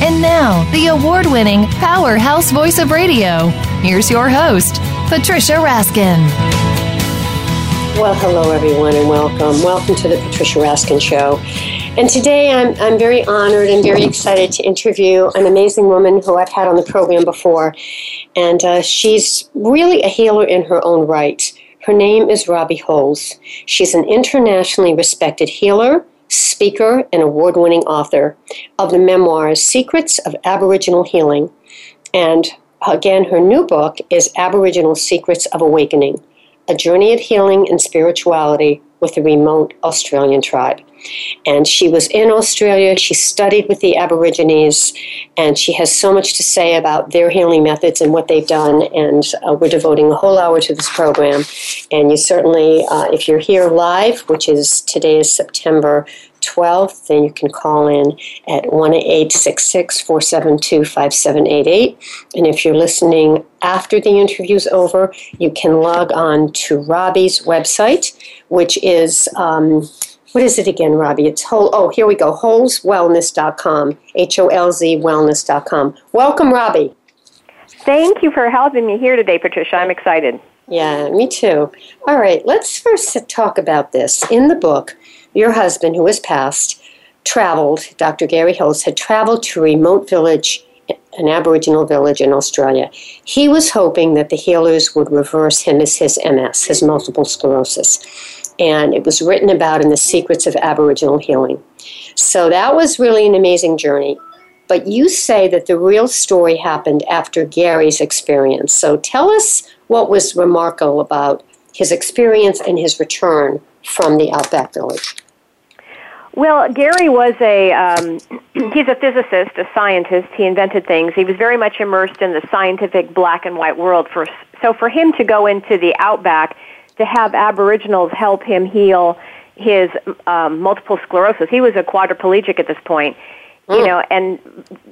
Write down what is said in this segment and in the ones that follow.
And now, the award winning powerhouse voice of radio. Here's your host, Patricia Raskin. Well, hello, everyone, and welcome. Welcome to the Patricia Raskin Show. And today I'm, I'm very honored and very excited to interview an amazing woman who I've had on the program before. And uh, she's really a healer in her own right. Her name is Robbie Holz. She's an internationally respected healer, speaker, and award winning author of the memoirs Secrets of Aboriginal Healing. And again, her new book is Aboriginal Secrets of Awakening A Journey of Healing and Spirituality with a Remote Australian Tribe. And she was in Australia. She studied with the Aborigines, and she has so much to say about their healing methods and what they've done. And uh, we're devoting a whole hour to this program. And you certainly, uh, if you're here live, which is today is September 12th, then you can call in at 1 866 472 5788. And if you're listening after the interview's over, you can log on to Robbie's website, which is. Um, what is it again, Robbie? It's whole. Oh, here we go. Holzwellness.com. H O L Z wellness.com. Welcome, Robbie. Thank you for having me here today, Patricia. I'm excited. Yeah, me too. All right, let's first talk about this. In the book, your husband, who has passed, traveled, Dr. Gary Holz, had traveled to a remote village, an Aboriginal village in Australia. He was hoping that the healers would reverse him as his MS, his multiple sclerosis and it was written about in the Secrets of Aboriginal Healing. So that was really an amazing journey. But you say that the real story happened after Gary's experience. So tell us what was remarkable about his experience and his return from the Outback Village. Well, Gary was a um, he's a physicist, a scientist. He invented things. He was very much immersed in the scientific black and white world. For so for him to go into the outback to have Aboriginals help him heal his um, multiple sclerosis. He was a quadriplegic at this point, you mm. know, and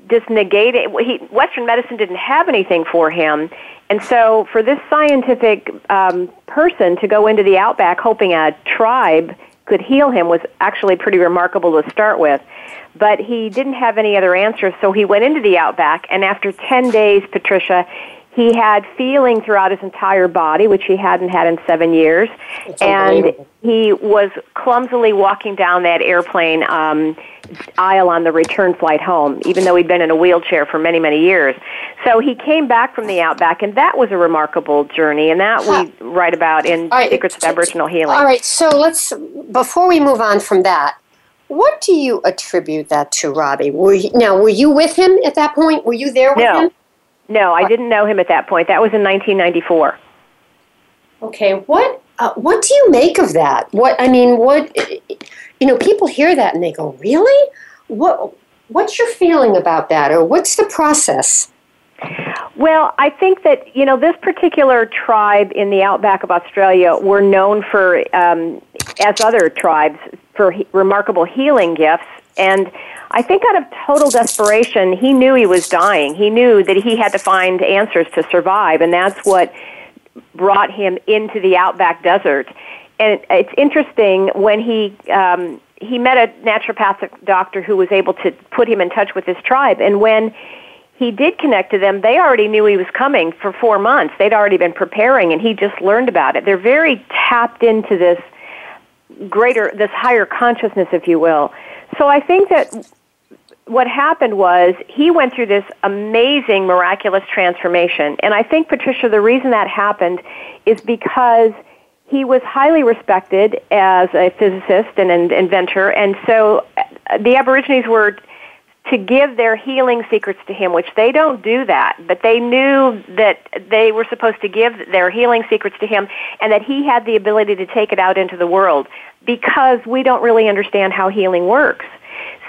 just negated. He, Western medicine didn't have anything for him, and so for this scientific um, person to go into the outback hoping a tribe could heal him was actually pretty remarkable to start with. But he didn't have any other answers, so he went into the outback, and after 10 days, Patricia, he had feeling throughout his entire body, which he hadn't had in seven years. And he was clumsily walking down that airplane um, aisle on the return flight home, even though he'd been in a wheelchair for many, many years. So he came back from the outback, and that was a remarkable journey, and that we write about in right. Secrets of Aboriginal Healing. All right, so let's, before we move on from that, what do you attribute that to, Robbie? Were you, now, were you with him at that point? Were you there with no. him? No, I didn't know him at that point. That was in 1994. Okay, what uh, what do you make of that? What I mean, what you know, people hear that and they go, "Really? What what's your feeling about that or what's the process?" Well, I think that you know this particular tribe in the outback of Australia were known for, um, as other tribes, for he- remarkable healing gifts, and I think out of total desperation, he knew he was dying. He knew that he had to find answers to survive, and that's what brought him into the outback desert. And it's interesting when he um, he met a naturopathic doctor who was able to put him in touch with his tribe, and when he did connect to them, they already knew he was coming for four months. They'd already been preparing, and he just learned about it. They're very tapped into this greater, this higher consciousness, if you will. So I think that what happened was he went through this amazing, miraculous transformation. And I think, Patricia, the reason that happened is because he was highly respected as a physicist and an inventor. And so uh, the Aborigines were to give their healing secrets to him, which they don't do that, but they knew that they were supposed to give their healing secrets to him and that he had the ability to take it out into the world because we don't really understand how healing works.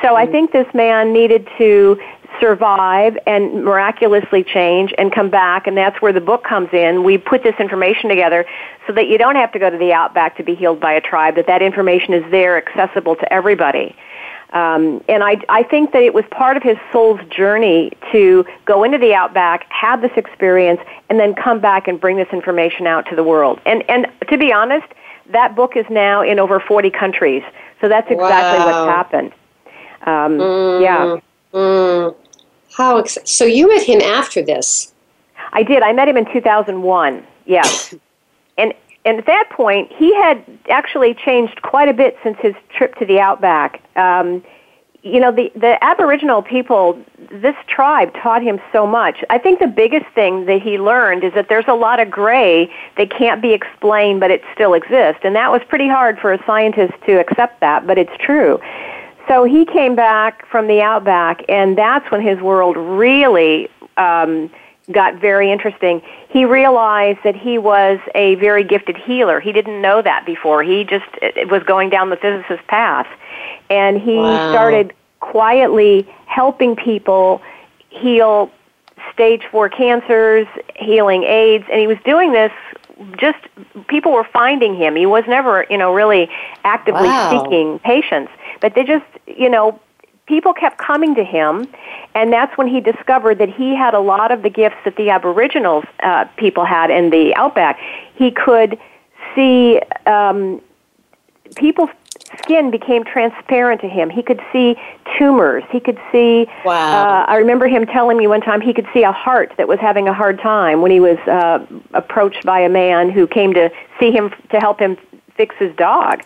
So I think this man needed to survive and miraculously change and come back and that's where the book comes in. We put this information together so that you don't have to go to the outback to be healed by a tribe, that that information is there accessible to everybody. Um, and I, I think that it was part of his soul's journey to go into the outback, have this experience, and then come back and bring this information out to the world. And, and to be honest, that book is now in over 40 countries. So that's exactly wow. what's happened. Um, mm, yeah. Mm. How ex- so you met him after this? I did. I met him in 2001. Yeah. and and at that point, he had actually changed quite a bit since his trip to the outback. Um, you know, the, the Aboriginal people, this tribe taught him so much. I think the biggest thing that he learned is that there's a lot of gray that can't be explained, but it still exists. And that was pretty hard for a scientist to accept that, but it's true. So he came back from the outback, and that's when his world really um, got very interesting. He realized that he was a very gifted healer. He didn't know that before. He just was going down the physicist path. And he wow. started quietly helping people heal stage four cancers, healing AIDS, and he was doing this just people were finding him. He was never, you know, really actively wow. seeking patients, but they just, you know, people kept coming to him, and that's when he discovered that he had a lot of the gifts that the Aboriginals uh, people had in the outback. He could see um, people's skin became transparent to him. He could see tumors. He could see. Wow. Uh, I remember him telling me one time he could see a heart that was having a hard time when he was uh, approached by a man who came to see him to help him fix his dog.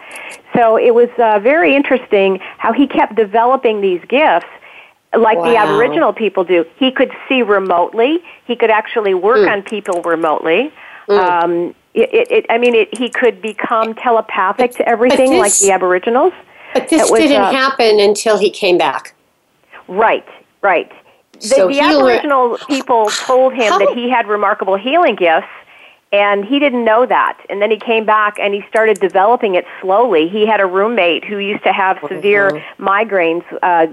So it was uh, very interesting how he kept developing these gifts like wow. the Aboriginal people do. He could see remotely. He could actually work mm. on people remotely. Mm. Um, it, it, it, I mean, it, he could become telepathic to everything this, like the Aboriginals. But this was, didn't uh, happen until he came back. Right, right. The, so the Aboriginal people told him how? that he had remarkable healing gifts, and he didn't know that. And then he came back and he started developing it slowly. He had a roommate who used to have severe mm-hmm. migraines uh,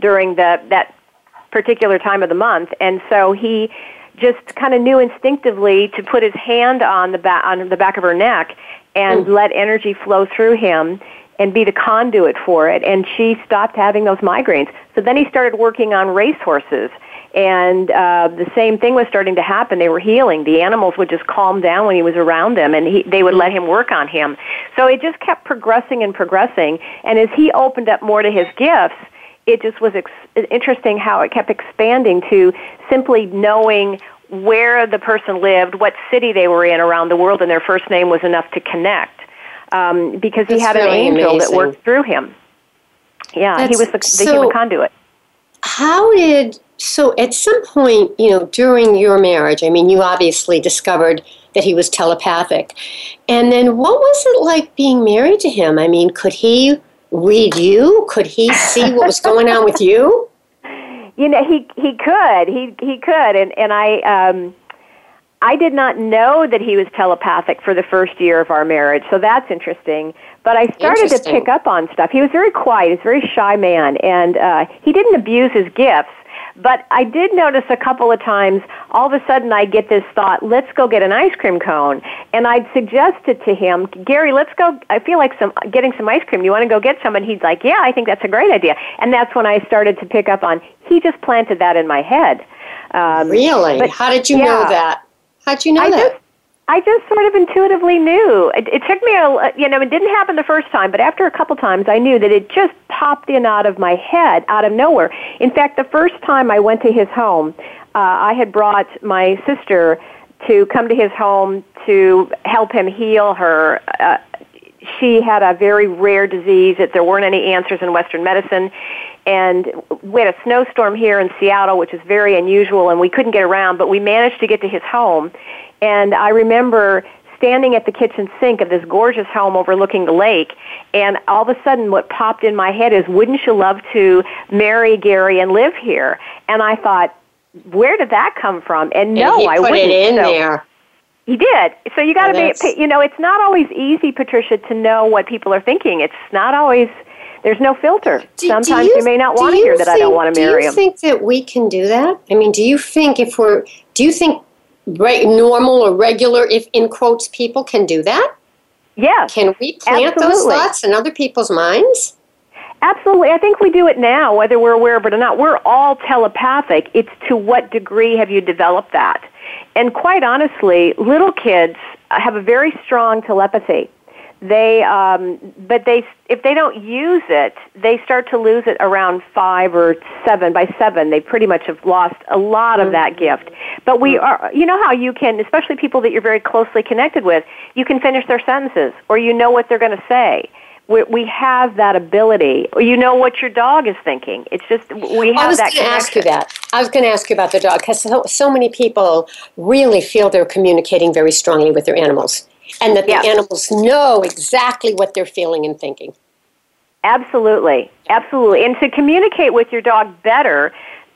during the that particular time of the month, and so he just kind of knew instinctively to put his hand on the back on the back of her neck and mm. let energy flow through him and be the conduit for it and she stopped having those migraines so then he started working on racehorses and uh, the same thing was starting to happen. They were healing. The animals would just calm down when he was around them, and he, they would let him work on him. So it just kept progressing and progressing. And as he opened up more to his gifts, it just was ex- interesting how it kept expanding to simply knowing where the person lived, what city they were in around the world, and their first name was enough to connect. Um, because he had really an angel amazing. that worked through him. Yeah, That's, he was the, the so human conduit. How did so at some point, you know, during your marriage, I mean, you obviously discovered that he was telepathic. And then what was it like being married to him? I mean, could he read you? Could he see what was going on with you? You know, he he could. He he could and and I um I did not know that he was telepathic for the first year of our marriage, so that's interesting. But I started to pick up on stuff. He was very quiet, he's a very shy man, and uh, he didn't abuse his gifts. But I did notice a couple of times, all of a sudden I get this thought, let's go get an ice cream cone. And I'd suggested to him, Gary, let's go, I feel like some, getting some ice cream. You want to go get some? And he's like, yeah, I think that's a great idea. And that's when I started to pick up on, he just planted that in my head. Um, really? But, How did you yeah, know that? How'd you know I that? Just, I just sort of intuitively knew. It, it took me a, you know, it didn't happen the first time, but after a couple times, I knew that it just popped in out of my head, out of nowhere. In fact, the first time I went to his home, uh, I had brought my sister to come to his home to help him heal her. Uh, she had a very rare disease that there weren't any answers in Western medicine. And we had a snowstorm here in Seattle, which is very unusual, and we couldn't get around, but we managed to get to his home. And I remember standing at the kitchen sink of this gorgeous home overlooking the lake, and all of a sudden, what popped in my head is, "Wouldn't you love to marry Gary and live here?" And I thought, where did that come from? And no, and he I put wouldn't. it in so, there. He did. So you got to be, you know, it's not always easy, Patricia, to know what people are thinking. It's not always. There's no filter. Do- do Sometimes you- you, may not want to hear that I don't want to marry him. Do you him. think that we can do that? I mean, do you think if we're, do you think right, normal or regular, if in quotes, people can do that? yes. Can we plant those thoughts in other people's minds? Absolutely. I think we do it now, whether we're aware of it or not. We're all telepathic. It's to what degree have you developed that? And quite honestly, little kids have a very strong telepathy. They, um, but they, if they don't use it, they start to lose it around five or seven. By seven, they pretty much have lost a lot of that gift. But we are, you know how you can, especially people that you're very closely connected with, you can finish their sentences, or you know what they're going to say we, we have that ability. You know what your dog is thinking. It's just we have I was going to ask you that. I was going to ask you about the dog because so, so many people really feel they're communicating very strongly with their animals and that the animals know exactly what they're feeling and thinking. Absolutely, absolutely. And to communicate with your dog better,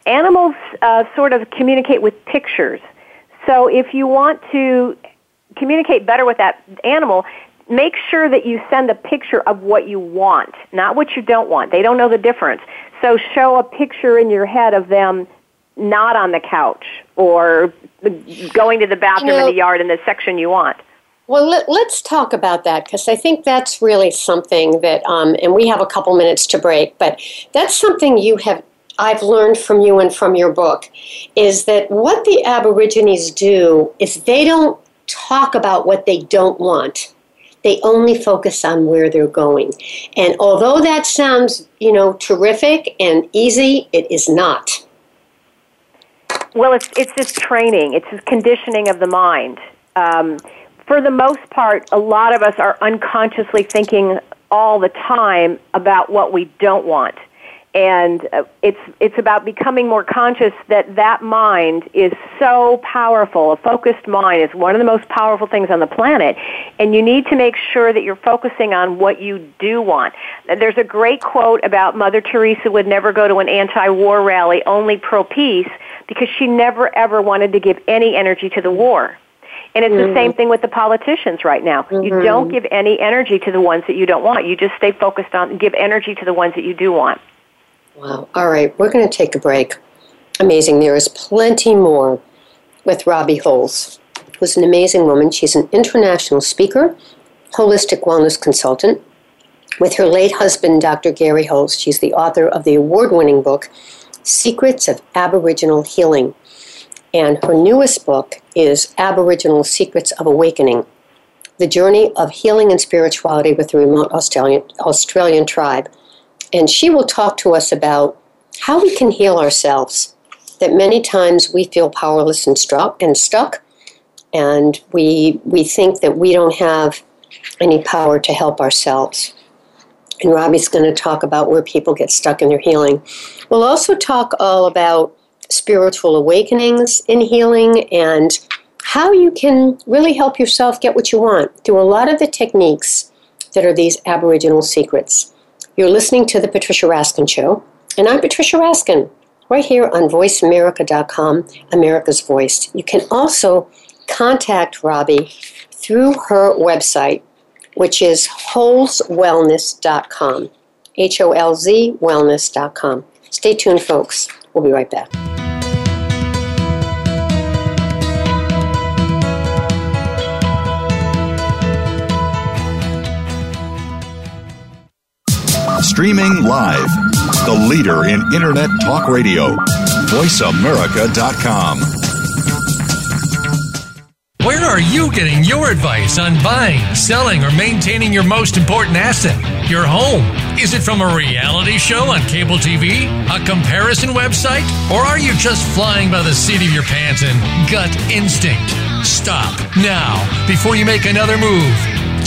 animals uh, sort of communicate with pictures. So if you want to communicate better with that animal, make sure that you send a picture of what you want, not what you don't want. They don't know the difference. So show a picture in your head of them not on the couch or going to the bathroom You know- in the yard in the section you want. Well, let, let's talk about that because I think that's really something that, um, and we have a couple minutes to break, but that's something you have, I've learned from you and from your book, is that what the Aborigines do is they don't talk about what they don't want. They only focus on where they're going. And although that sounds, you know, terrific and easy, it is not. Well, it's it's this training. It's this conditioning of the mind. Um, for the most part, a lot of us are unconsciously thinking all the time about what we don't want, and uh, it's it's about becoming more conscious that that mind is so powerful. A focused mind is one of the most powerful things on the planet, and you need to make sure that you're focusing on what you do want. There's a great quote about Mother Teresa would never go to an anti-war rally, only pro-peace, because she never ever wanted to give any energy to the war. And it's the same mm-hmm. thing with the politicians right now. You mm-hmm. don't give any energy to the ones that you don't want. You just stay focused on give energy to the ones that you do want. Wow. All right, we're going to take a break. Amazing. There is plenty more with Robbie Holz, who's an amazing woman. She's an international speaker, holistic wellness consultant. With her late husband, Dr. Gary Holz, she's the author of the award winning book, Secrets of Aboriginal Healing. And her newest book is Aboriginal Secrets of Awakening The Journey of Healing and Spirituality with the Remote Australian, Australian Tribe and she will talk to us about how we can heal ourselves. That many times we feel powerless and struck and stuck, and we we think that we don't have any power to help ourselves. And Robbie's going to talk about where people get stuck in their healing. We'll also talk all about spiritual awakenings in healing and how you can really help yourself get what you want through a lot of the techniques that are these Aboriginal secrets. You're listening to The Patricia Raskin Show, and I'm Patricia Raskin, right here on VoiceAmerica.com, America's Voice. You can also contact Robbie through her website, which is holzwellness.com. H O L Z wellness.com. Stay tuned, folks. We'll be right back. Streaming live. The leader in Internet talk radio. VoiceAmerica.com. Where are you getting your advice on buying, selling, or maintaining your most important asset, your home? Is it from a reality show on cable TV, a comparison website, or are you just flying by the seat of your pants and gut instinct? Stop now before you make another move.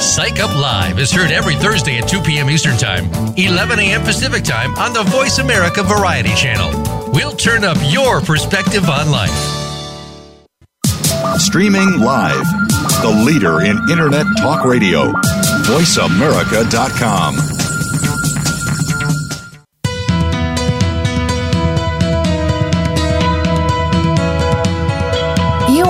Psych Up Live is heard every Thursday at 2 p.m. Eastern Time, 11 a.m. Pacific Time on the Voice America Variety Channel. We'll turn up your perspective on life. Streaming live, the leader in Internet Talk Radio, voiceamerica.com.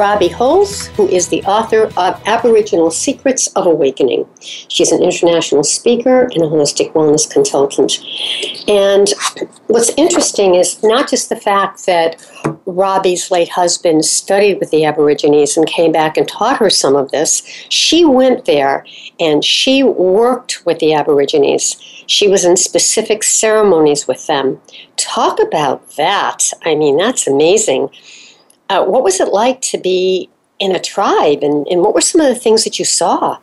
Robbie Holz, who is the author of Aboriginal Secrets of Awakening. She's an international speaker and a holistic wellness consultant. And what's interesting is not just the fact that Robbie's late husband studied with the Aborigines and came back and taught her some of this. She went there and she worked with the Aborigines. She was in specific ceremonies with them. Talk about that. I mean, that's amazing. Uh, what was it like to be in a tribe, and, and what were some of the things that you saw?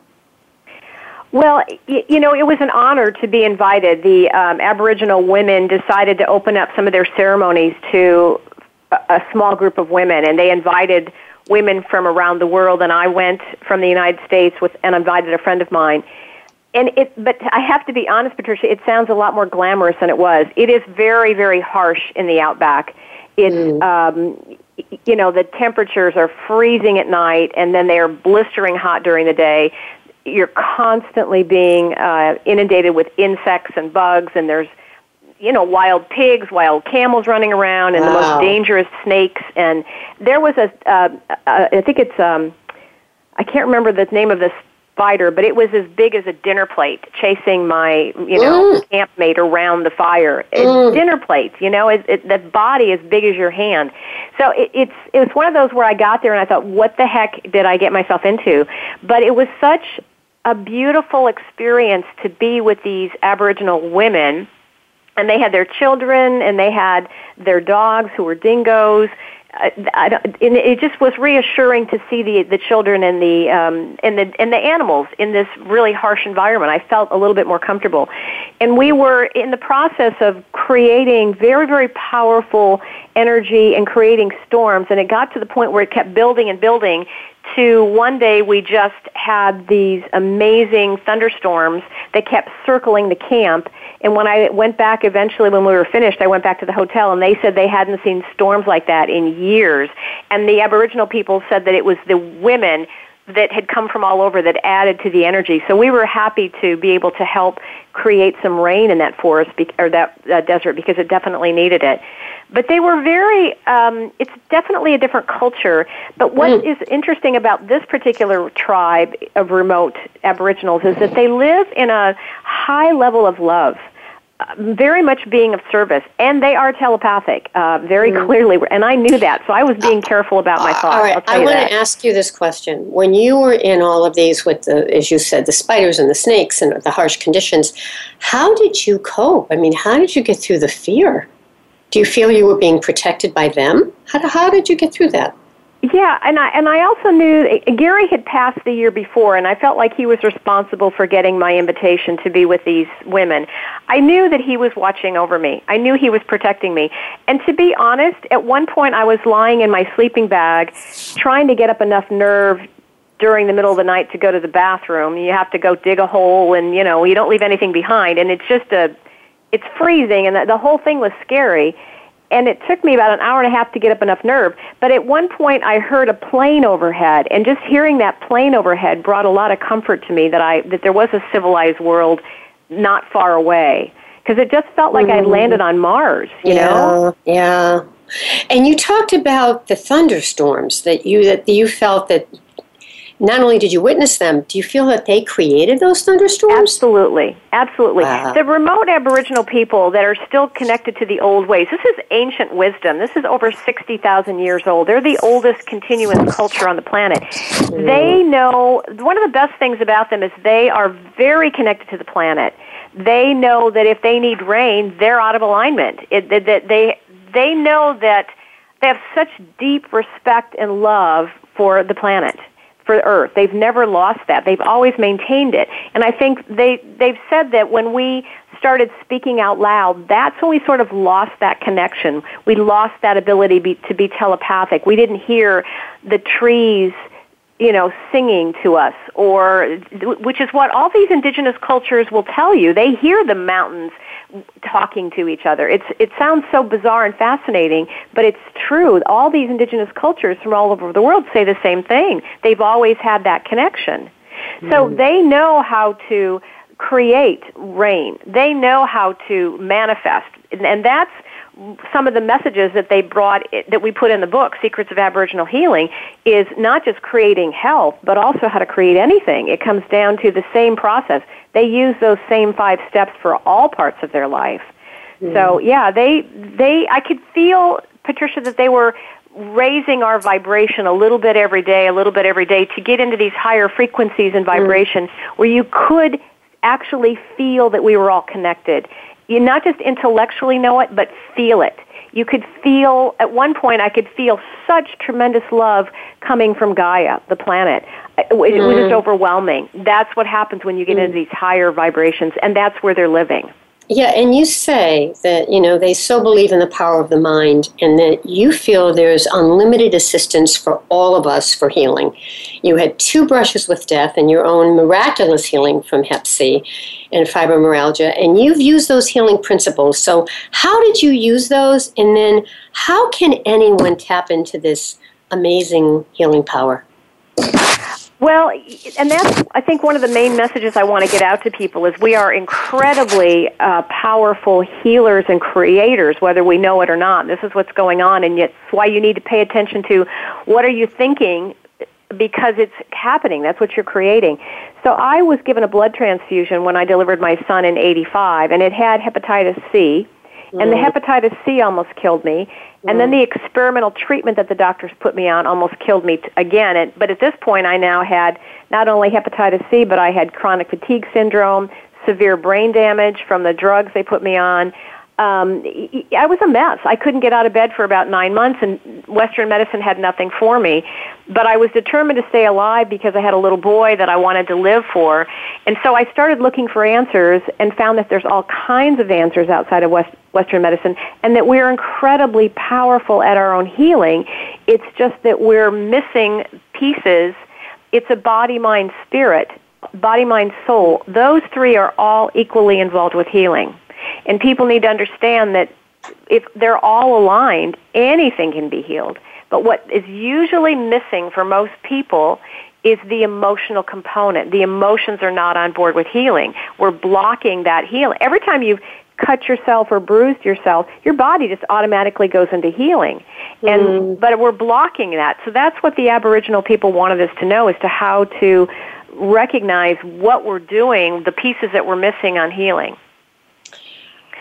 Well, you know, it was an honor to be invited. The um, Aboriginal women decided to open up some of their ceremonies to a small group of women, and they invited women from around the world. And I went from the United States with and invited a friend of mine. And it, but I have to be honest, Patricia, it sounds a lot more glamorous than it was. It is very, very harsh in the outback. It's mm. um, you know, the temperatures are freezing at night and then they are blistering hot during the day. You're constantly being uh, inundated with insects and bugs, and there's, you know, wild pigs, wild camels running around, and wow. the most dangerous snakes. And there was a, uh, uh, I think it's, um, I can't remember the name of this spider, but it was as big as a dinner plate, chasing my, you know, mm. campmate around the fire. Mm. Dinner plates, you know, it, it, the body as big as your hand. So it, it's it was one of those where I got there and I thought, what the heck did I get myself into? But it was such a beautiful experience to be with these Aboriginal women and they had their children and they had their dogs who were dingoes I, don't, and it just was reassuring to see the the children and the um, and the and the animals in this really harsh environment. I felt a little bit more comfortable, and we were in the process of creating very very powerful energy and creating storms. And it got to the point where it kept building and building. To one day we just had these amazing thunderstorms that kept circling the camp and when I went back eventually, when we were finished, I went back to the hotel and they said they hadn't seen storms like that in years. And the Aboriginal people said that it was the women that had come from all over that added to the energy. So we were happy to be able to help create some rain in that forest be- or that uh, desert because it definitely needed it. But they were very, um, it's definitely a different culture. But what mm. is interesting about this particular tribe of remote Aboriginals is that they live in a high level of love very much being of service, and they are telepathic uh, very mm. clearly, and I knew that, so I was being careful about my thoughts. All right, I want to ask you this question: When you were in all of these with the, as you said, the spiders and the snakes and the harsh conditions, how did you cope? I mean, how did you get through the fear? Do you feel you were being protected by them? How, how did you get through that? Yeah, and I and I also knew Gary had passed the year before, and I felt like he was responsible for getting my invitation to be with these women. I knew that he was watching over me. I knew he was protecting me. And to be honest, at one point I was lying in my sleeping bag, trying to get up enough nerve during the middle of the night to go to the bathroom. You have to go dig a hole, and you know you don't leave anything behind, and it's just a, it's freezing, and the, the whole thing was scary and it took me about an hour and a half to get up enough nerve. But at one point, I heard a plane overhead, and just hearing that plane overhead brought a lot of comfort to me that I that there was a civilized world not far away because it just felt like mm-hmm. I'd landed on Mars. You yeah, know? Yeah. And you talked about the thunderstorms that you that you felt that not only did you witness them, do you feel that they created those thunderstorms? Absolutely. Absolutely. Wow. The remote Aboriginal people that are still connected to the old ways, this is ancient wisdom. This is over 60,000 years old. They're the oldest continuous culture on the planet. Mm. They know, one of the best things about them is they are very connected to the planet. They know that if they need rain, they're out of alignment. It, that they, they know that they have such deep respect and love for the planet for Earth. They've never lost that. They've always maintained it. And I think they they've said that when we started speaking out loud, that's when we sort of lost that connection. We lost that ability be, to be telepathic. We didn't hear the trees you know, singing to us, or which is what all these indigenous cultures will tell you. They hear the mountains talking to each other. It's it sounds so bizarre and fascinating, but it's true. All these indigenous cultures from all over the world say the same thing. They've always had that connection. So hmm. they know how to create rain. They know how to manifest. And that's some of the messages that they brought that we put in the book secrets of aboriginal healing is not just creating health but also how to create anything it comes down to the same process they use those same five steps for all parts of their life mm. so yeah they they i could feel patricia that they were raising our vibration a little bit every day a little bit every day to get into these higher frequencies and vibration mm. where you could actually feel that we were all connected you not just intellectually know it, but feel it. You could feel, at one point, I could feel such tremendous love coming from Gaia, the planet. It, mm. it was just mm. overwhelming. That's what happens when you get mm. into these higher vibrations, and that's where they're living. Yeah, and you say that, you know, they so believe in the power of the mind and that you feel there's unlimited assistance for all of us for healing. You had two brushes with death and your own miraculous healing from Hep C and fibromyalgia, and you've used those healing principles. So, how did you use those? And then, how can anyone tap into this amazing healing power? Well, and that's, I think, one of the main messages I want to get out to people is we are incredibly uh, powerful healers and creators, whether we know it or not. This is what's going on, and it's why you need to pay attention to what are you thinking because it's happening. That's what you're creating. So I was given a blood transfusion when I delivered my son in 85, and it had hepatitis C and the mm. hepatitis C almost killed me. And then mm. the experimental treatment that the doctors put me on almost killed me t- again. And, but at this point, I now had not only hepatitis C, but I had chronic fatigue syndrome, severe brain damage from the drugs they put me on um, I was a mess. I couldn't get out of bed for about nine months, and Western medicine had nothing for me. But I was determined to stay alive because I had a little boy that I wanted to live for. And so I started looking for answers and found that there's all kinds of answers outside of West, Western medicine, and that we're incredibly powerful at our own healing. It's just that we're missing pieces. It's a body, mind, spirit, body, mind, soul. Those three are all equally involved with healing. And people need to understand that if they're all aligned, anything can be healed. But what is usually missing for most people is the emotional component. The emotions are not on board with healing. We're blocking that healing. Every time you've cut yourself or bruised yourself, your body just automatically goes into healing. And mm. but we're blocking that. So that's what the Aboriginal people wanted us to know as to how to recognize what we're doing, the pieces that we're missing on healing.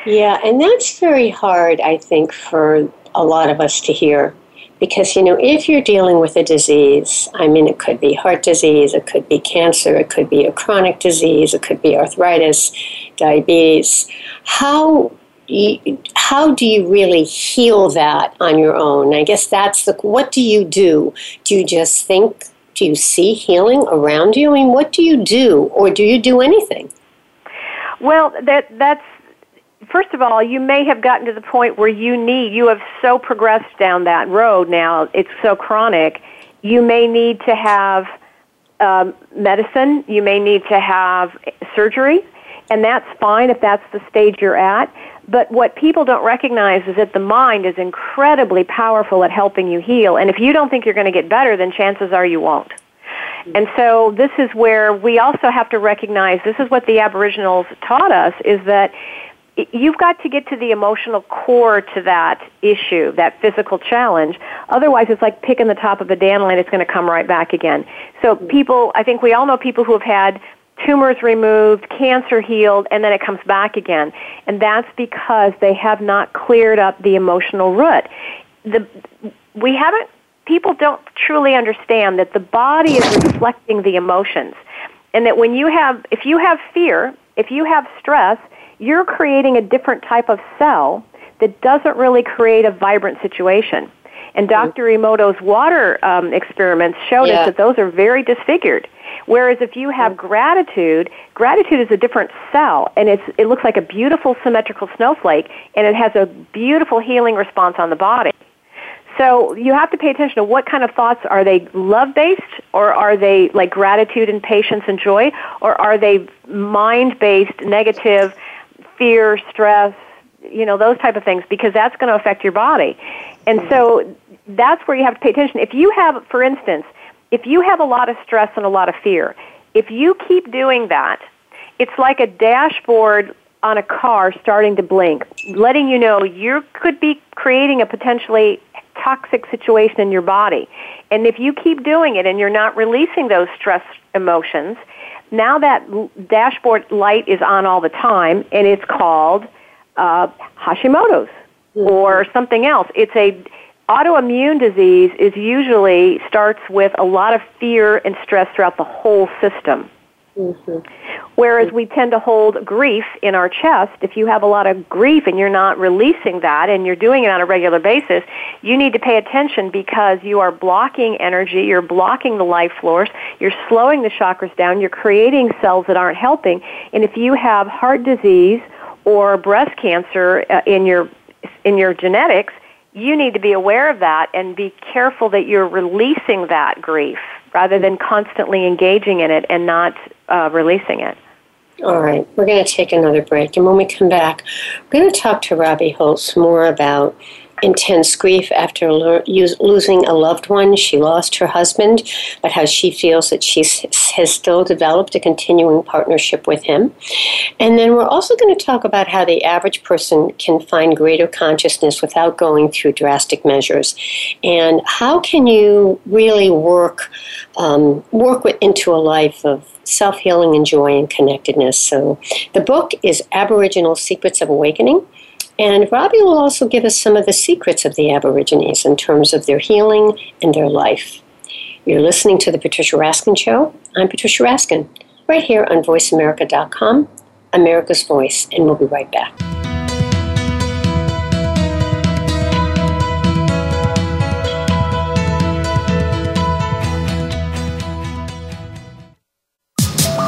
Yeah, and that's very hard, I think, for a lot of us to hear. Because, you know, if you're dealing with a disease, I mean, it could be heart disease, it could be cancer, it could be a chronic disease, it could be arthritis, diabetes. How how do you really heal that on your own? I guess that's the what do you do? Do you just think? Do you see healing around you? I mean, what do you do, or do you do anything? Well, that that's first of all, you may have gotten to the point where you need you have so progressed down that road now. It's so chronic. You may need to have um, medicine. You may need to have surgery, and that's fine if that's the stage you're at. But what people don't recognize is that the mind is incredibly powerful at helping you heal. And if you don't think you're going to get better, then chances are you won't. And so this is where we also have to recognize this is what the Aboriginals taught us is that you've got to get to the emotional core to that issue, that physical challenge. Otherwise, it's like picking the top of a dandelion, it's going to come right back again. So mm. people, I think we all know people who have had tumors removed, cancer healed, and then it comes back again. And that's because they have not cleared up the emotional root. The, we haven't, people don't truly understand that the body is reflecting the emotions. And that when you have, if you have fear, if you have stress, you're creating a different type of cell that doesn't really create a vibrant situation. And Dr. Emoto's water um, experiments showed yeah. us that those are very disfigured. Whereas if you have gratitude, gratitude is a different cell, and it's it looks like a beautiful symmetrical snowflake, and it has a beautiful healing response on the body. So you have to pay attention to what kind of thoughts are they love based, or are they like gratitude and patience and joy, or are they mind based, negative, fear, stress, you know those type of things, because that's going to affect your body. And so that's where you have to pay attention. If you have, for instance, if you have a lot of stress and a lot of fear, if you keep doing that, it's like a dashboard on a car starting to blink, letting you know you could be creating a potentially toxic situation in your body. And if you keep doing it and you're not releasing those stress emotions, now that dashboard light is on all the time and it's called uh, Hashimoto's mm-hmm. or something else. It's a autoimmune disease is usually starts with a lot of fear and stress throughout the whole system. Mm-hmm. Whereas we tend to hold grief in our chest. If you have a lot of grief and you're not releasing that and you're doing it on a regular basis, you need to pay attention because you are blocking energy, you're blocking the life force, you're slowing the chakras down, you're creating cells that aren't helping. And if you have heart disease or breast cancer uh, in your in your genetics, you need to be aware of that and be careful that you're releasing that grief rather than constantly engaging in it and not uh, releasing it. All right, we're going to take another break. And when we come back, we're going to talk to Robbie Holz more about intense grief after lo- losing a loved one. She lost her husband, but how she feels that she has still developed a continuing partnership with him. And then we're also going to talk about how the average person can find greater consciousness without going through drastic measures, and how can you really work um, work with, into a life of self healing and joy and connectedness. So the book is Aboriginal Secrets of Awakening. And Robbie will also give us some of the secrets of the Aborigines in terms of their healing and their life. You're listening to The Patricia Raskin Show. I'm Patricia Raskin, right here on VoiceAmerica.com, America's Voice, and we'll be right back.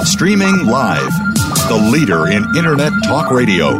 Streaming live, the leader in Internet Talk Radio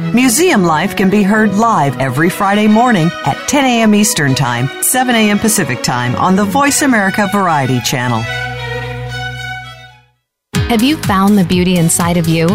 Museum Life can be heard live every Friday morning at 10 a.m. Eastern Time, 7 a.m. Pacific Time on the Voice America Variety Channel. Have you found the beauty inside of you?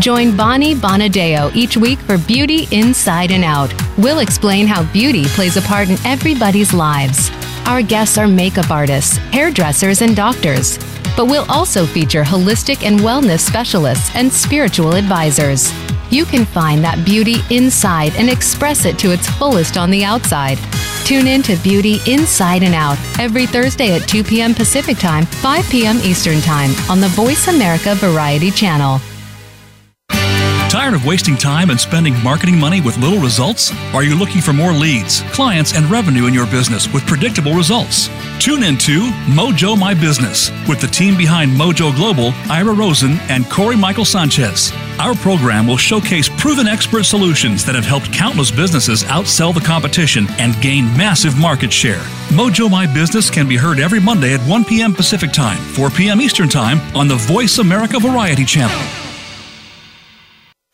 Join Bonnie Bonadeo each week for Beauty Inside and Out. We'll explain how beauty plays a part in everybody's lives. Our guests are makeup artists, hairdressers, and doctors. But we'll also feature holistic and wellness specialists and spiritual advisors. You can find that beauty inside and express it to its fullest on the outside. Tune in to Beauty Inside and Out every Thursday at 2 p.m. Pacific Time, 5 p.m. Eastern Time on the Voice America Variety Channel. Tired of wasting time and spending marketing money with little results? Are you looking for more leads, clients, and revenue in your business with predictable results? Tune in to Mojo My Business with the team behind Mojo Global, Ira Rosen, and Corey Michael Sanchez. Our program will showcase proven expert solutions that have helped countless businesses outsell the competition and gain massive market share. Mojo My Business can be heard every Monday at 1 p.m. Pacific Time, 4 p.m. Eastern Time on the Voice America Variety Channel.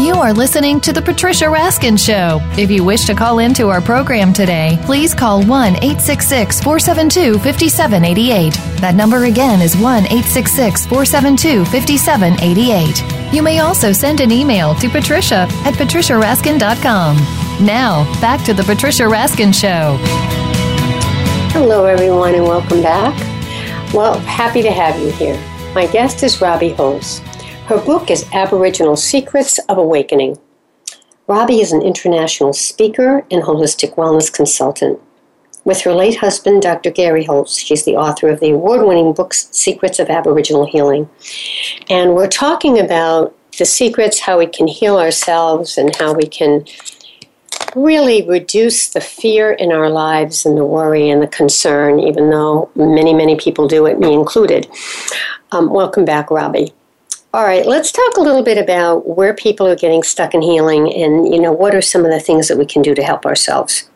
You are listening to The Patricia Raskin Show. If you wish to call into our program today, please call 1 866 472 5788. That number again is 1 866 472 5788. You may also send an email to patricia at patriciaraskin.com. Now, back to The Patricia Raskin Show. Hello, everyone, and welcome back. Well, happy to have you here. My guest is Robbie Holz. Her book is Aboriginal Secrets of Awakening. Robbie is an international speaker and holistic wellness consultant. With her late husband, Dr. Gary Holz, she's the author of the award winning book Secrets of Aboriginal Healing. And we're talking about the secrets, how we can heal ourselves, and how we can really reduce the fear in our lives and the worry and the concern, even though many, many people do it, me included. Um, welcome back, Robbie. All right, let's talk a little bit about where people are getting stuck in healing and, you know, what are some of the things that we can do to help ourselves?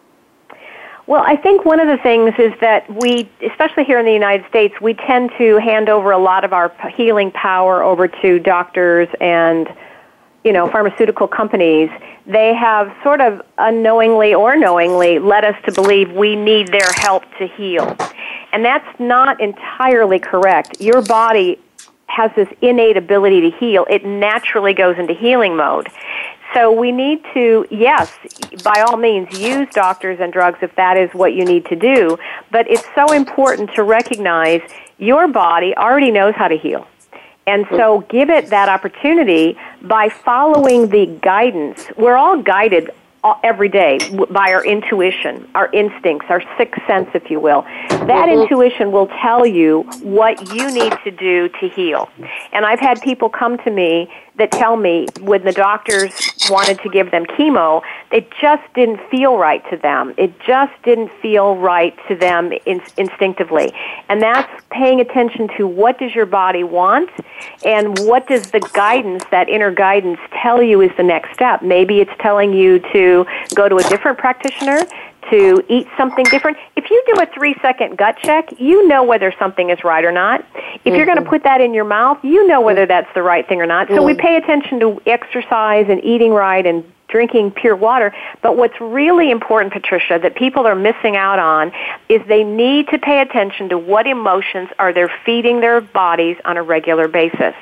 Well, I think one of the things is that we, especially here in the United States, we tend to hand over a lot of our healing power over to doctors and, you know, pharmaceutical companies. They have sort of unknowingly or knowingly led us to believe we need their help to heal. And that's not entirely correct. Your body has this innate ability to heal, it naturally goes into healing mode. So we need to, yes, by all means, use doctors and drugs if that is what you need to do. But it's so important to recognize your body already knows how to heal. And so give it that opportunity by following the guidance. We're all guided every day by our intuition, our instincts, our sixth sense, if you will. That mm-hmm. intuition will tell you what you need to do to heal. And I've had people come to me that tell me when the doctors wanted to give them chemo, it just didn't feel right to them. It just didn't feel right to them in, instinctively. And that's paying attention to what does your body want and what does the guidance, that inner guidance, tell you is the next step. Maybe it's telling you to go to a different practitioner, to eat something different. If you do a three second gut check, you know whether something is right or not. If mm-hmm. you're going to put that in your mouth, you know whether that's the right thing or not. So mm-hmm. we pay attention to exercise and eating right and drinking pure water. But what's really important, Patricia, that people are missing out on is they need to pay attention to what emotions are they feeding their bodies on a regular basis.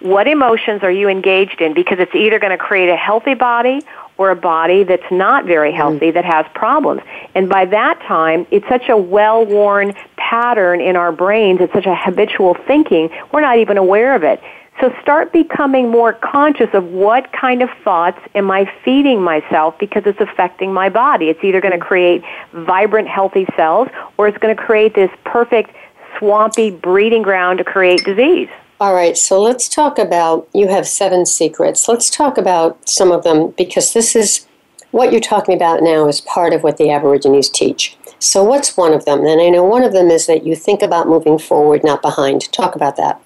What emotions are you engaged in? Because it's either going to create a healthy body or a body that's not very mm. healthy that has problems. And by that time, it's such a well worn pattern in our brains, it's such a habitual thinking, we're not even aware of it. So start becoming more conscious of what kind of thoughts am I feeding myself because it's affecting my body. It's either going to create vibrant, healthy cells or it's going to create this perfect, swampy breeding ground to create disease. All right, so let's talk about you have seven secrets. Let's talk about some of them because this is what you're talking about now is part of what the Aborigines teach. So, what's one of them? And I know one of them is that you think about moving forward, not behind. Talk about that.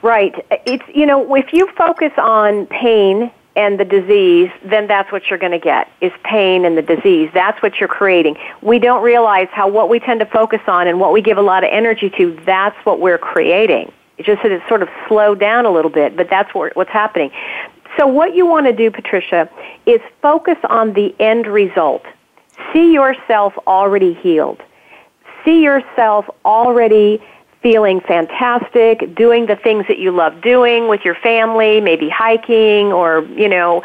Right. It's you know, if you focus on pain and the disease, then that's what you're going to get is pain and the disease. That's what you're creating. We don't realize how what we tend to focus on and what we give a lot of energy to, that's what we're creating. Just that it's sort of slowed down a little bit, but that's what, what's happening. So what you want to do, Patricia, is focus on the end result. See yourself already healed. See yourself already feeling fantastic, doing the things that you love doing with your family, maybe hiking or, you know,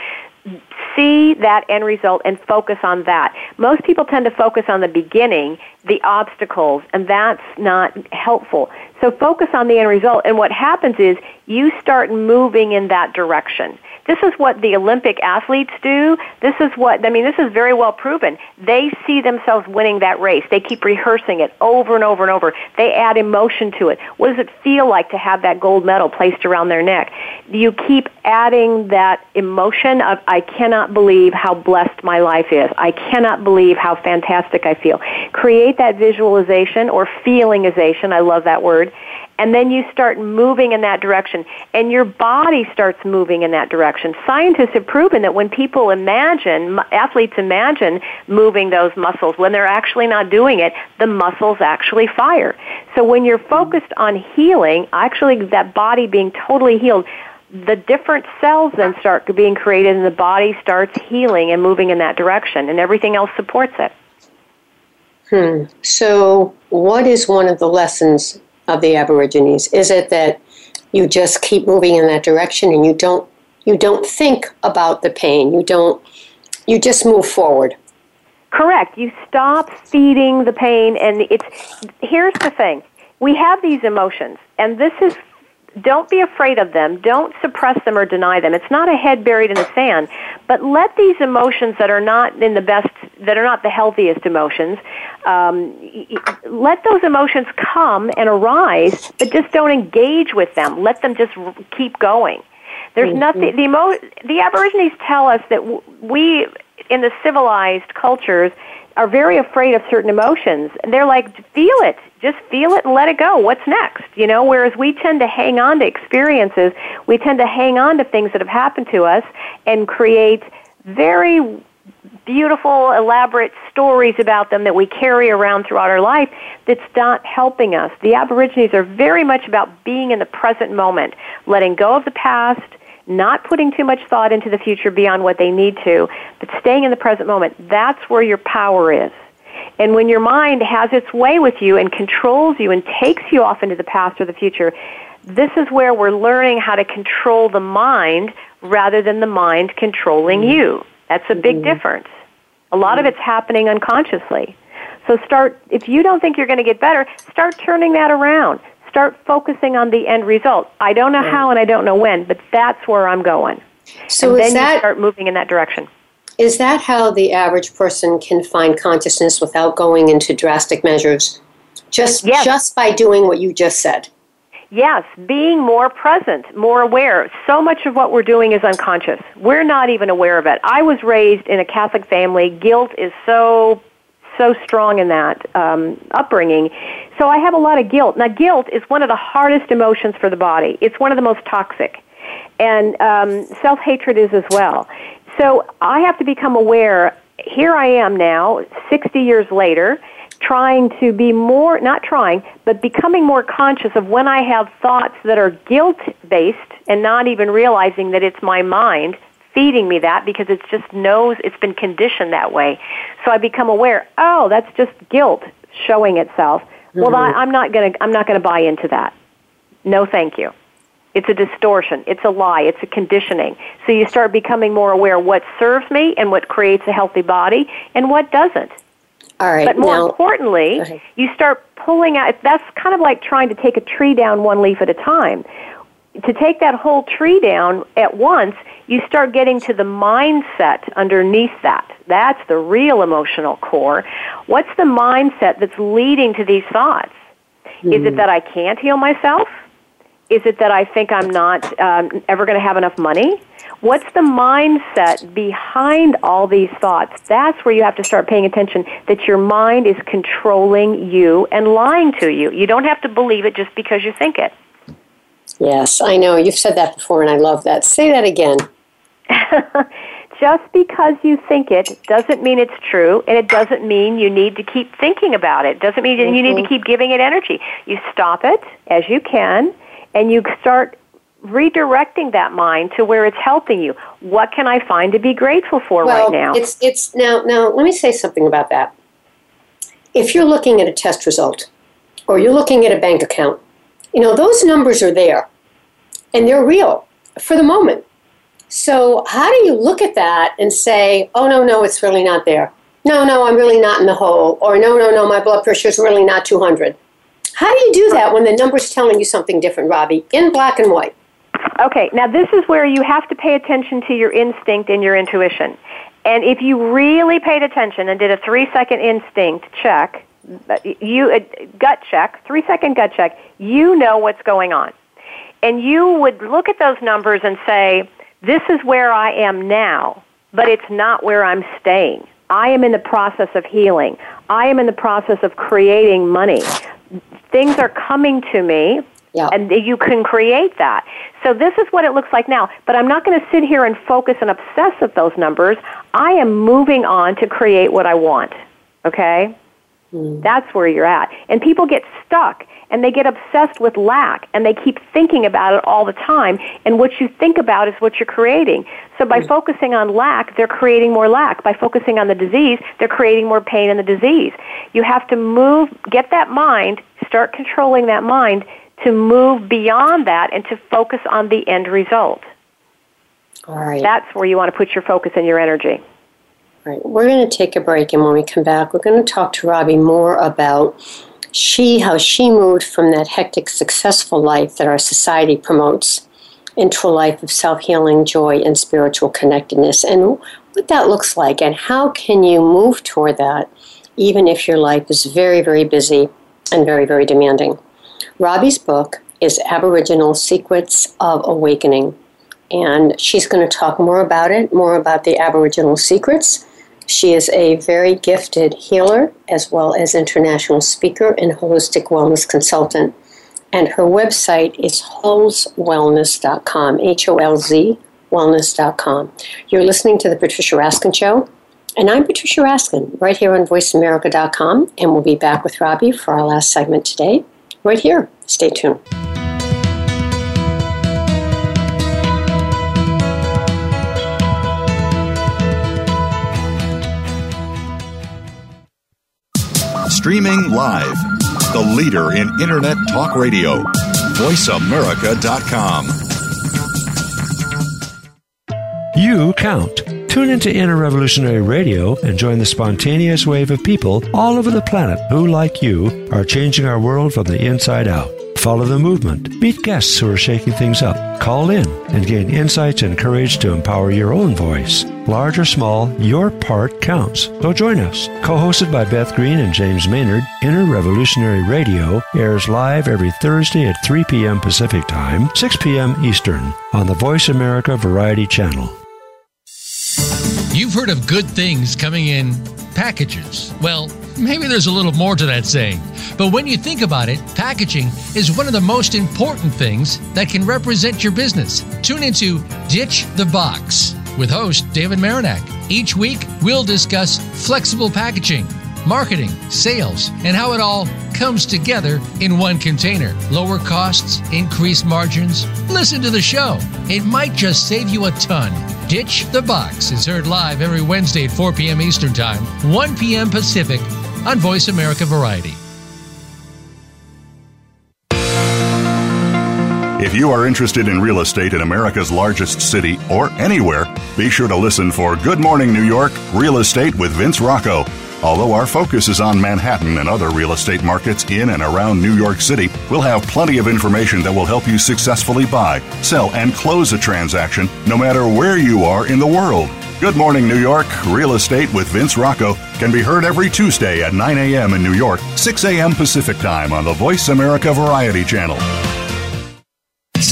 see that end result and focus on that. Most people tend to focus on the beginning, the obstacles, and that's not helpful. So focus on the end result, and what happens is you start moving in that direction. This is what the Olympic athletes do. This is what, I mean, this is very well proven. They see themselves winning that race. They keep rehearsing it over and over and over. They add emotion to it. What does it feel like to have that gold medal placed around their neck? You keep adding that emotion of, I cannot believe how blessed my life is. I cannot believe how fantastic I feel. Create that visualization or feelingization. I love that word and then you start moving in that direction. And your body starts moving in that direction. Scientists have proven that when people imagine athletes imagine moving those muscles when they're actually not doing it the muscles actually fire. So when you're focused on healing actually that body being totally healed the different cells then start being created and the body starts healing and moving in that direction and everything else supports it. Hmm. So, what is one of the lessons of the Aborigines? Is it that you just keep moving in that direction and you don't you don't think about the pain. You don't you just move forward. Correct. You stop feeding the pain and it's here's the thing. We have these emotions and this is don't be afraid of them. Don't suppress them or deny them. It's not a head buried in the sand, but let these emotions that are not in the best, that are not the healthiest emotions, um, let those emotions come and arise, but just don't engage with them. Let them just keep going. There's mm-hmm. nothing. The emo- the Aborigines tell us that we, in the civilized cultures, are very afraid of certain emotions. And They're like, feel it. Just feel it and let it go. What's next? You know, whereas we tend to hang on to experiences, we tend to hang on to things that have happened to us and create very beautiful, elaborate stories about them that we carry around throughout our life that's not helping us. The Aborigines are very much about being in the present moment, letting go of the past, not putting too much thought into the future beyond what they need to, but staying in the present moment. That's where your power is. And when your mind has its way with you and controls you and takes you off into the past or the future, this is where we're learning how to control the mind rather than the mind controlling mm-hmm. you. That's a big mm-hmm. difference. A lot mm-hmm. of it's happening unconsciously. So start, if you don't think you're going to get better, start turning that around start focusing on the end result. I don't know right. how and I don't know when, but that's where I'm going. So and then that, you start moving in that direction. Is that how the average person can find consciousness without going into drastic measures? Just yes. just by doing what you just said. Yes, being more present, more aware. So much of what we're doing is unconscious. We're not even aware of it. I was raised in a Catholic family. Guilt is so so strong in that um, upbringing. So I have a lot of guilt. Now, guilt is one of the hardest emotions for the body. It's one of the most toxic, and um, self hatred is as well. So I have to become aware. Here I am now, 60 years later, trying to be more, not trying, but becoming more conscious of when I have thoughts that are guilt based and not even realizing that it's my mind feeding me that because it's just knows it's been conditioned that way. So I become aware, oh, that's just guilt showing itself. Mm-hmm. Well, I, I'm not going to I'm not going to buy into that. No, thank you. It's a distortion. It's a lie. It's a conditioning. So you start becoming more aware what serves me and what creates a healthy body and what doesn't. All right. But more now, importantly, you start pulling out. That's kind of like trying to take a tree down one leaf at a time. To take that whole tree down at once, you start getting to the mindset underneath that. That's the real emotional core. What's the mindset that's leading to these thoughts? Mm-hmm. Is it hmm. that I can't heal myself? Is it that I think I'm not um, ever going to have enough money? What's the mindset behind all these thoughts? That's where you have to start paying attention that your mind is controlling you and lying to you. You don't have to believe it just because you think it. Yes, I know. You've said that before, and I love that. Say that again. Just because you think it doesn't mean it's true, and it doesn't mean you need to keep thinking about it. Doesn't mean mm-hmm. you need to mm-hmm. keep giving it energy. You stop it as you can, and you start redirecting that mind to where it's helping you. What can I find to be grateful for well, right now? It's it's now now let me say something about that. If you're looking at a test result or you're looking at a bank account You know, those numbers are there and they're real for the moment. So, how do you look at that and say, oh, no, no, it's really not there? No, no, I'm really not in the hole. Or, no, no, no, my blood pressure is really not 200. How do you do that when the number's telling you something different, Robbie, in black and white? Okay, now this is where you have to pay attention to your instinct and your intuition. And if you really paid attention and did a three second instinct check, you uh, gut check, three second gut check, you know what's going on. And you would look at those numbers and say, this is where I am now, but it's not where I'm staying. I am in the process of healing. I am in the process of creating money. Things are coming to me, yeah. and you can create that. So this is what it looks like now. But I'm not going to sit here and focus and obsess with those numbers. I am moving on to create what I want. Okay? Mm. That's where you're at. And people get stuck and they get obsessed with lack and they keep thinking about it all the time. And what you think about is what you're creating. So by mm. focusing on lack, they're creating more lack. By focusing on the disease, they're creating more pain in the disease. You have to move, get that mind, start controlling that mind to move beyond that and to focus on the end result. All right. That's where you want to put your focus and your energy. Right. We're going to take a break, and when we come back, we're going to talk to Robbie more about she, how she moved from that hectic, successful life that our society promotes into a life of self healing, joy, and spiritual connectedness, and what that looks like, and how can you move toward that, even if your life is very, very busy and very, very demanding. Robbie's book is Aboriginal Secrets of Awakening, and she's going to talk more about it, more about the Aboriginal secrets she is a very gifted healer as well as international speaker and holistic wellness consultant. And her website is holzwellness.com, H O L Z wellness.com. You're listening to The Patricia Raskin Show. And I'm Patricia Raskin, right here on voiceamerica.com. And we'll be back with Robbie for our last segment today, right here. Stay tuned. Streaming live. The leader in Internet talk radio. VoiceAmerica.com. You count. Tune into Inner Revolutionary Radio and join the spontaneous wave of people all over the planet who, like you, are changing our world from the inside out. Follow the movement. Meet guests who are shaking things up. Call in and gain insights and courage to empower your own voice. Large or small, your part counts. So join us. Co hosted by Beth Green and James Maynard, Inner Revolutionary Radio airs live every Thursday at 3 p.m. Pacific Time, 6 p.m. Eastern on the Voice America Variety Channel. You've heard of good things coming in packages. Well, maybe there's a little more to that saying. But when you think about it, packaging is one of the most important things that can represent your business. Tune into Ditch the Box with host David Marinak. Each week, we'll discuss flexible packaging, marketing, sales, and how it all comes together in one container. Lower costs, increased margins. Listen to the show. It might just save you a ton. Ditch the Box is heard live every Wednesday at 4 p.m. Eastern Time, 1 p.m. Pacific on Voice America Variety. If you are interested in real estate in America's largest city or anywhere, be sure to listen for Good Morning New York Real Estate with Vince Rocco. Although our focus is on Manhattan and other real estate markets in and around New York City, we'll have plenty of information that will help you successfully buy, sell, and close a transaction no matter where you are in the world. Good Morning New York Real Estate with Vince Rocco can be heard every Tuesday at 9 a.m. in New York, 6 a.m. Pacific Time on the Voice America Variety Channel.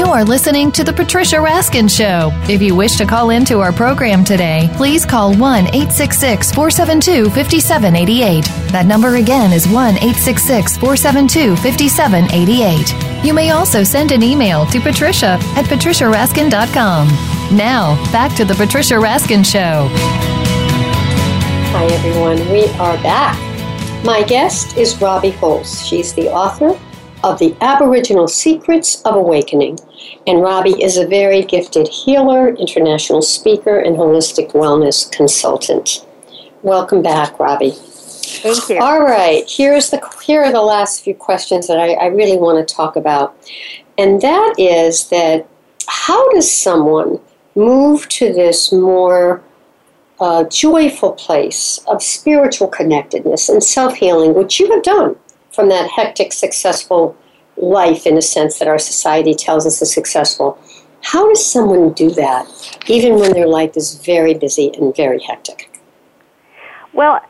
You are listening to The Patricia Raskin Show. If you wish to call into our program today, please call 1 866 472 5788. That number again is 1 866 472 5788. You may also send an email to patricia at patriciaraskin.com. Now, back to The Patricia Raskin Show. Hi, everyone. We are back. My guest is Robbie Holz. She's the author of The Aboriginal Secrets of Awakening. And Robbie is a very gifted healer, international speaker, and holistic wellness consultant. Welcome back, Robbie. Thank you. All right, here's the here are the last few questions that I, I really want to talk about, and that is that how does someone move to this more uh, joyful place of spiritual connectedness and self healing, which you have done from that hectic, successful life, in a sense that our society tells us is successful. How does someone do that, even when their life is very busy and very hectic? Well,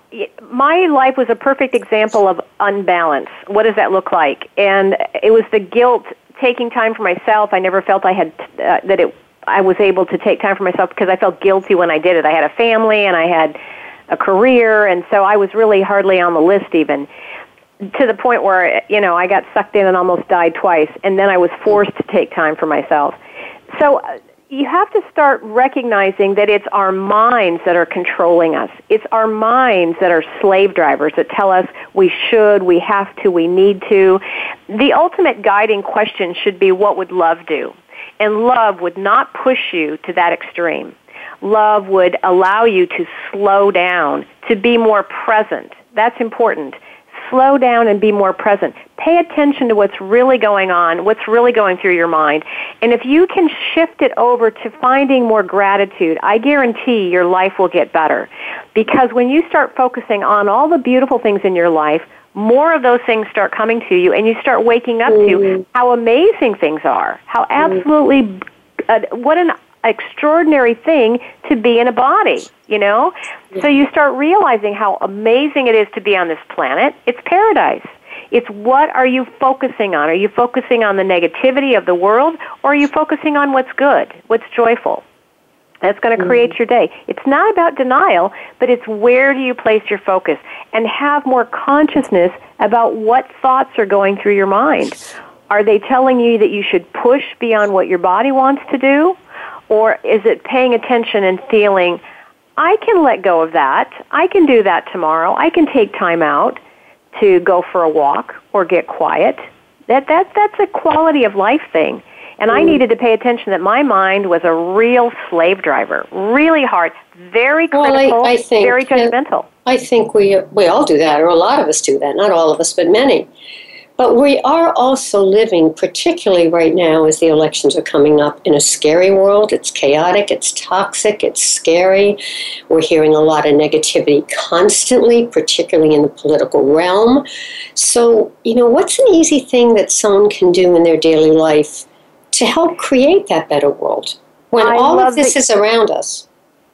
my life was a perfect example of unbalance. What does that look like? And it was the guilt taking time for myself. I never felt I had uh, that it. I was able to take time for myself because I felt guilty when I did it. I had a family and I had a career, and so I was really hardly on the list even to the point where you know I got sucked in and almost died twice, and then I was forced to take time for myself. So uh, you have to start recognizing that it's our minds that are controlling us. It's our minds that are slave drivers that tell us we should, we have to, we need to. The ultimate guiding question should be what would love do? And love would not push you to that extreme. Love would allow you to slow down, to be more present. That's important slow down and be more present. Pay attention to what's really going on, what's really going through your mind. And if you can shift it over to finding more gratitude, I guarantee your life will get better. Because when you start focusing on all the beautiful things in your life, more of those things start coming to you and you start waking up mm-hmm. to how amazing things are. How absolutely uh, what an extraordinary thing to be in a body, you know? So you start realizing how amazing it is to be on this planet. It's paradise. It's what are you focusing on? Are you focusing on the negativity of the world or are you focusing on what's good, what's joyful? That's going to create mm-hmm. your day. It's not about denial, but it's where do you place your focus and have more consciousness about what thoughts are going through your mind. Are they telling you that you should push beyond what your body wants to do? Or is it paying attention and feeling, I can let go of that. I can do that tomorrow. I can take time out to go for a walk or get quiet. That, that, that's a quality of life thing. And I mm. needed to pay attention that my mind was a real slave driver, really hard, very critical, well, I, I think, very judgmental. I think we, we all do that, or a lot of us do that. Not all of us, but many. But we are also living, particularly right now as the elections are coming up, in a scary world. It's chaotic, it's toxic, it's scary. We're hearing a lot of negativity constantly, particularly in the political realm. So, you know, what's an easy thing that someone can do in their daily life to help create that better world when I all of this is around us?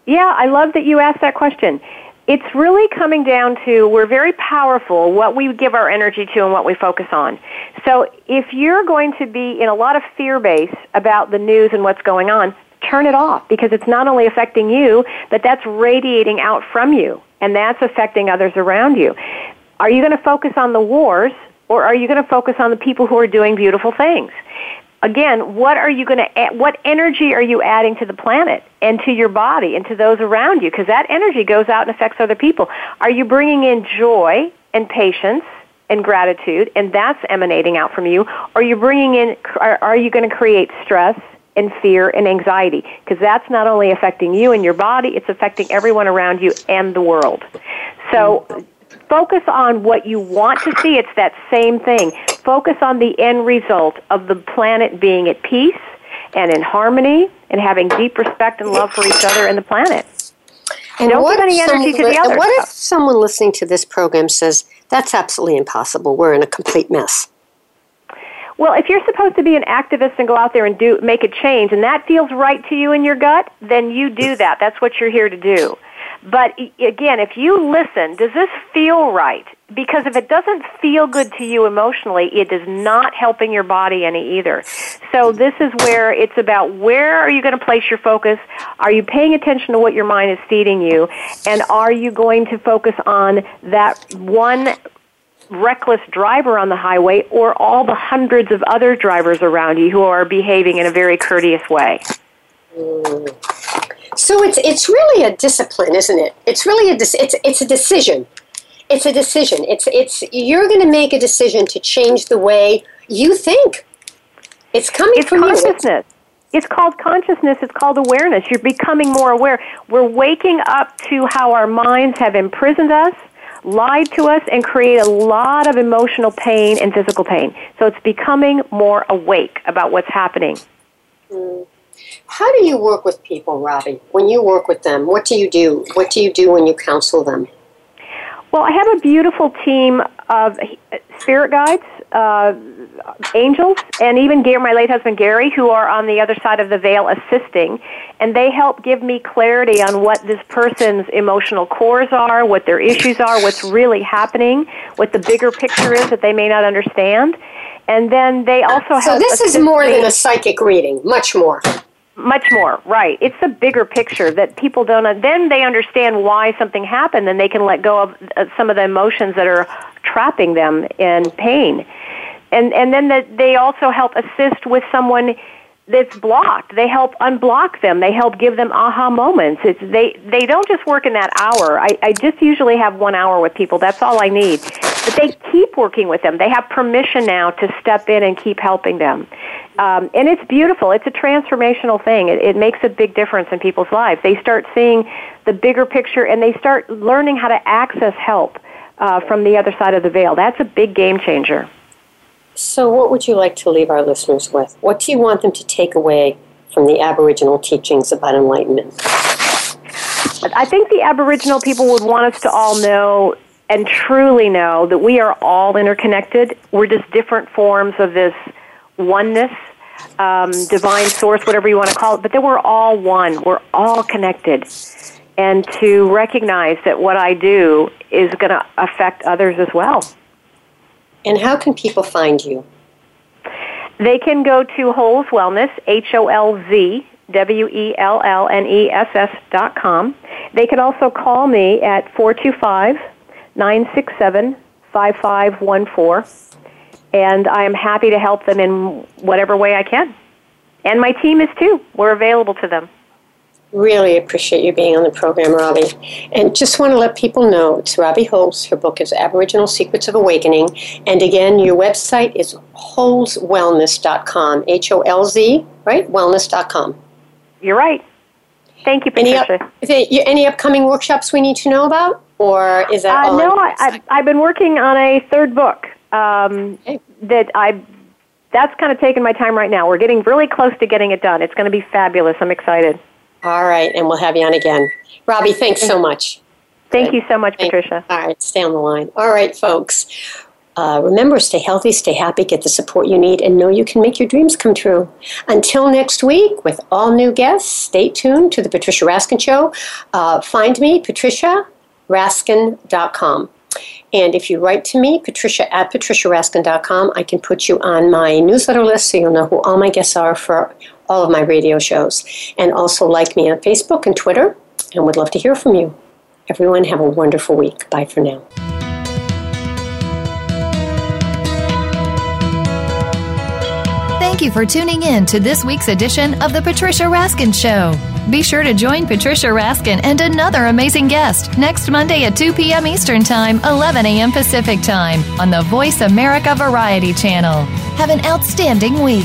Yeah, I love that you asked that question it's really coming down to we're very powerful what we give our energy to and what we focus on. So if you're going to be in a lot of fear base about the news and what's going on, turn it off because it's not only affecting you, but that's radiating out from you and that's affecting others around you. Are you going to focus on the wars or are you going to focus on the people who are doing beautiful things? Again, what are you going to what energy are you adding to the planet and to your body and to those around you because that energy goes out and affects other people. Are you bringing in joy and patience and gratitude and that's emanating out from you? Are you bringing in are, are you going to create stress and fear and anxiety because that's not only affecting you and your body, it's affecting everyone around you and the world. So focus on what you want to see. It's that same thing. Focus on the end result of the planet being at peace and in harmony and having deep respect and love for each other and the planet. And Don't give any energy to the other. What if someone listening to this program says, that's absolutely impossible. We're in a complete mess. Well, if you're supposed to be an activist and go out there and do make a change and that feels right to you in your gut, then you do that. That's what you're here to do. But again, if you listen, does this feel right? Because if it doesn't feel good to you emotionally, it is not helping your body any either. So this is where it's about where are you going to place your focus? Are you paying attention to what your mind is feeding you? And are you going to focus on that one reckless driver on the highway or all the hundreds of other drivers around you who are behaving in a very courteous way? So it's it's really a discipline, isn't it? It's really a it's it's a decision. it's a decision. It's it's you're going to make a decision to change the way you think. It's coming it's from consciousness. you. It's called consciousness. It's called awareness. You're becoming more aware. We're waking up to how our minds have imprisoned us, lied to us, and create a lot of emotional pain and physical pain. So it's becoming more awake about what's happening. Mm. How do you work with people, Robbie? When you work with them, what do you do? What do you do when you counsel them? Well, I have a beautiful team of spirit guides, uh, angels, and even Gary, my late husband Gary, who are on the other side of the veil assisting, and they help give me clarity on what this person's emotional cores are, what their issues are, what's really happening, what the bigger picture is that they may not understand. And then they also so help. So this is more than a psychic reading, much more. Much more, right. It's the bigger picture that people don't, then they understand why something happened and they can let go of uh, some of the emotions that are trapping them in pain. And, and then the, they also help assist with someone that's blocked. They help unblock them. They help give them aha moments. It's, they, they don't just work in that hour. I, I just usually have one hour with people. That's all I need. But they keep working with them. They have permission now to step in and keep helping them. Um, and it's beautiful. It's a transformational thing. It, it makes a big difference in people's lives. They start seeing the bigger picture and they start learning how to access help uh, from the other side of the veil. That's a big game changer. So, what would you like to leave our listeners with? What do you want them to take away from the Aboriginal teachings about enlightenment? I think the Aboriginal people would want us to all know and truly know that we are all interconnected. We're just different forms of this oneness, um, divine source, whatever you want to call it, but that we're all one. We're all connected. And to recognize that what I do is going to affect others as well. And how can people find you? They can go to Holz Wellness, H O L Z W E L L N E S S dot com. They can also call me at 425 967 5514 and I am happy to help them in whatever way I can. And my team is too. We're available to them. Really appreciate you being on the program, Robbie. And just want to let people know it's Robbie Holz. Her book is Aboriginal Secrets of Awakening. And again, your website is holzwellness.com. H O L Z, right? Wellness.com. You're right. Thank you, Patricia. Any, up, any upcoming workshops we need to know about? Or is that uh, No, I, I've been working on a third book um, okay. that I that's kind of taking my time right now. We're getting really close to getting it done. It's going to be fabulous. I'm excited. All right, and we'll have you on again. Robbie, thanks so much. Thank Good. you so much, Patricia. All right, stay on the line. All right, folks. Uh, remember, stay healthy, stay happy, get the support you need, and know you can make your dreams come true. Until next week, with all new guests, stay tuned to the Patricia Raskin Show. Uh, find me, patriciaraskin.com. And if you write to me, patricia at patriciaraskin.com, I can put you on my newsletter list so you'll know who all my guests are for all of my radio shows. And also like me on Facebook and Twitter, and would love to hear from you. Everyone, have a wonderful week. Bye for now. Thank you for tuning in to this week's edition of The Patricia Raskin Show. Be sure to join Patricia Raskin and another amazing guest next Monday at 2 p.m. Eastern Time, 11 a.m. Pacific Time on the Voice America Variety Channel. Have an outstanding week.